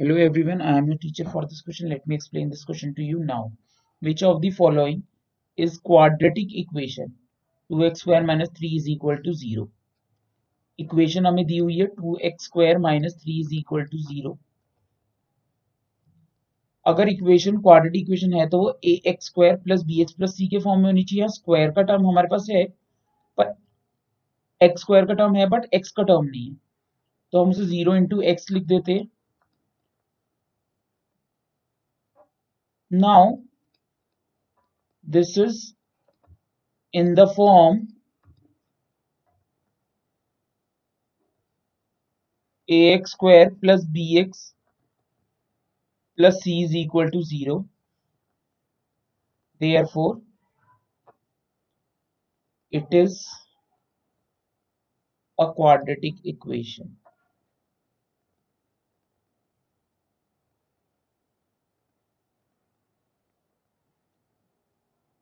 Hello everyone, I am your teacher for this question. Let me explain this question to you now. Which of the following is quadratic equation? 2x square minus 3 is equal to 0. Equation हमें दी हुई है two x square minus three is equal to अगर equation quadratic equation है तो वो a x square plus b x plus c के form में होनी चाहिए स्क्वायर का टर्म हमारे पास है पर एक्स स्क्वायर का टर्म है बट एक्स का टर्म नहीं है तो हम उसे ज़ीरो इंटू एक्स लिख देते हैं Now, this is in the form ax square plus bx plus c is equal to 0. Therefore, it is a quadratic equation.